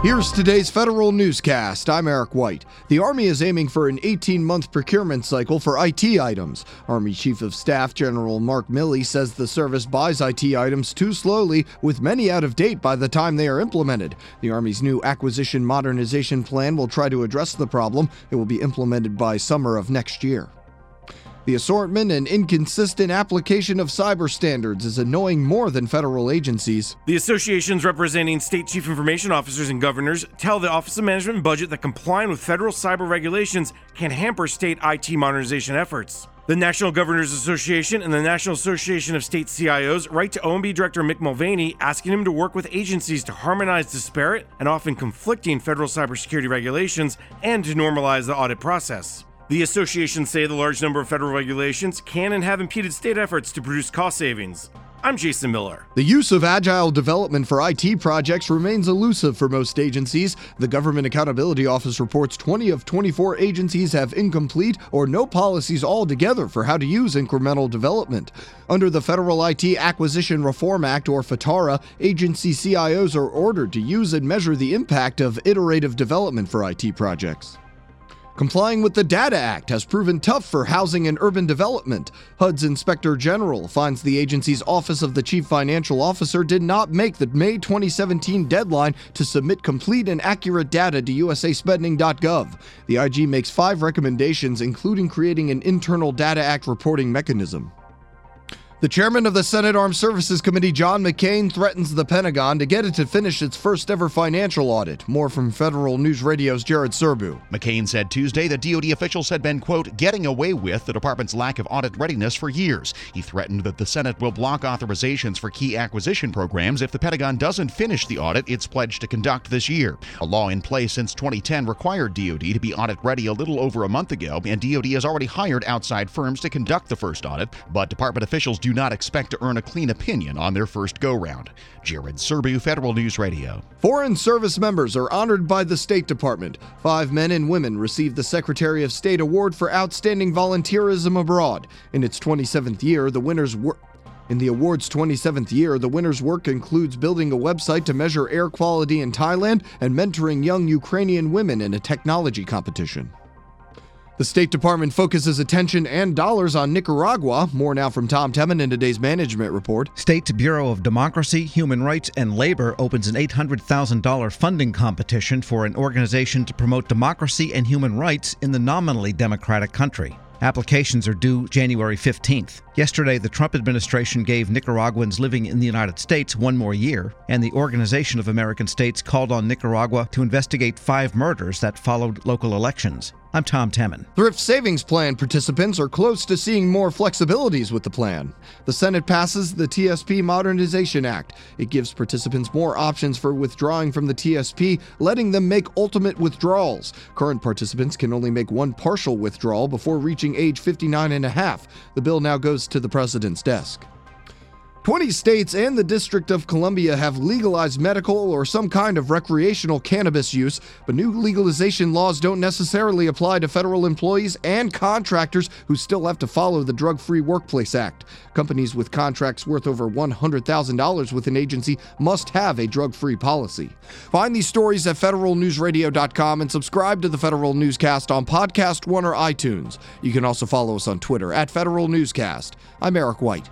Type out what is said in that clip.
Here's today's federal newscast. I'm Eric White. The Army is aiming for an 18 month procurement cycle for IT items. Army Chief of Staff General Mark Milley says the service buys IT items too slowly, with many out of date by the time they are implemented. The Army's new acquisition modernization plan will try to address the problem. It will be implemented by summer of next year. The assortment and inconsistent application of cyber standards is annoying more than federal agencies. The associations representing state chief information officers and governors tell the Office of Management and Budget that complying with federal cyber regulations can hamper state IT modernization efforts. The National Governors Association and the National Association of State CIOs write to OMB Director Mick Mulvaney asking him to work with agencies to harmonize disparate and often conflicting federal cybersecurity regulations and to normalize the audit process. The associations say the large number of federal regulations can and have impeded state efforts to produce cost savings. I'm Jason Miller. The use of agile development for IT projects remains elusive for most agencies. The Government Accountability Office reports 20 of 24 agencies have incomplete or no policies altogether for how to use incremental development. Under the Federal IT Acquisition Reform Act, or FITARA, agency CIOs are ordered to use and measure the impact of iterative development for IT projects. Complying with the Data Act has proven tough for housing and urban development. HUD's Inspector General finds the agency's Office of the Chief Financial Officer did not make the May 2017 deadline to submit complete and accurate data to usaspending.gov. The IG makes five recommendations, including creating an internal Data Act reporting mechanism. The chairman of the Senate Armed Services Committee, John McCain, threatens the Pentagon to get it to finish its first ever financial audit. More from Federal News Radio's Jared Serbu. McCain said Tuesday that DoD officials had been, quote, getting away with the department's lack of audit readiness for years. He threatened that the Senate will block authorizations for key acquisition programs if the Pentagon doesn't finish the audit it's pledged to conduct this year. A law in place since 2010 required DoD to be audit ready a little over a month ago, and DoD has already hired outside firms to conduct the first audit, but department officials do not expect to earn a clean opinion on their first go round. Jared Serbu, Federal News Radio. Foreign service members are honored by the State Department. Five men and women received the Secretary of State Award for Outstanding Volunteerism Abroad. In its 27th year, the winners were. In the award's 27th year, the winner's work includes building a website to measure air quality in Thailand and mentoring young Ukrainian women in a technology competition. The State Department focuses attention and dollars on Nicaragua. More now from Tom Temin in today's management report. State Bureau of Democracy, Human Rights, and Labor opens an $800,000 funding competition for an organization to promote democracy and human rights in the nominally democratic country. Applications are due January 15th. Yesterday, the Trump administration gave Nicaraguans living in the United States one more year, and the Organization of American States called on Nicaragua to investigate five murders that followed local elections. I'm Tom Temin. Thrift Savings Plan participants are close to seeing more flexibilities with the plan. The Senate passes the TSP Modernization Act. It gives participants more options for withdrawing from the TSP, letting them make ultimate withdrawals. Current participants can only make one partial withdrawal before reaching age 59 and a half. The bill now goes to the president's desk. 20 states and the District of Columbia have legalized medical or some kind of recreational cannabis use, but new legalization laws don't necessarily apply to federal employees and contractors who still have to follow the Drug Free Workplace Act. Companies with contracts worth over $100,000 with an agency must have a drug free policy. Find these stories at federalnewsradio.com and subscribe to the Federal Newscast on Podcast One or iTunes. You can also follow us on Twitter at Federal Newscast. I'm Eric White.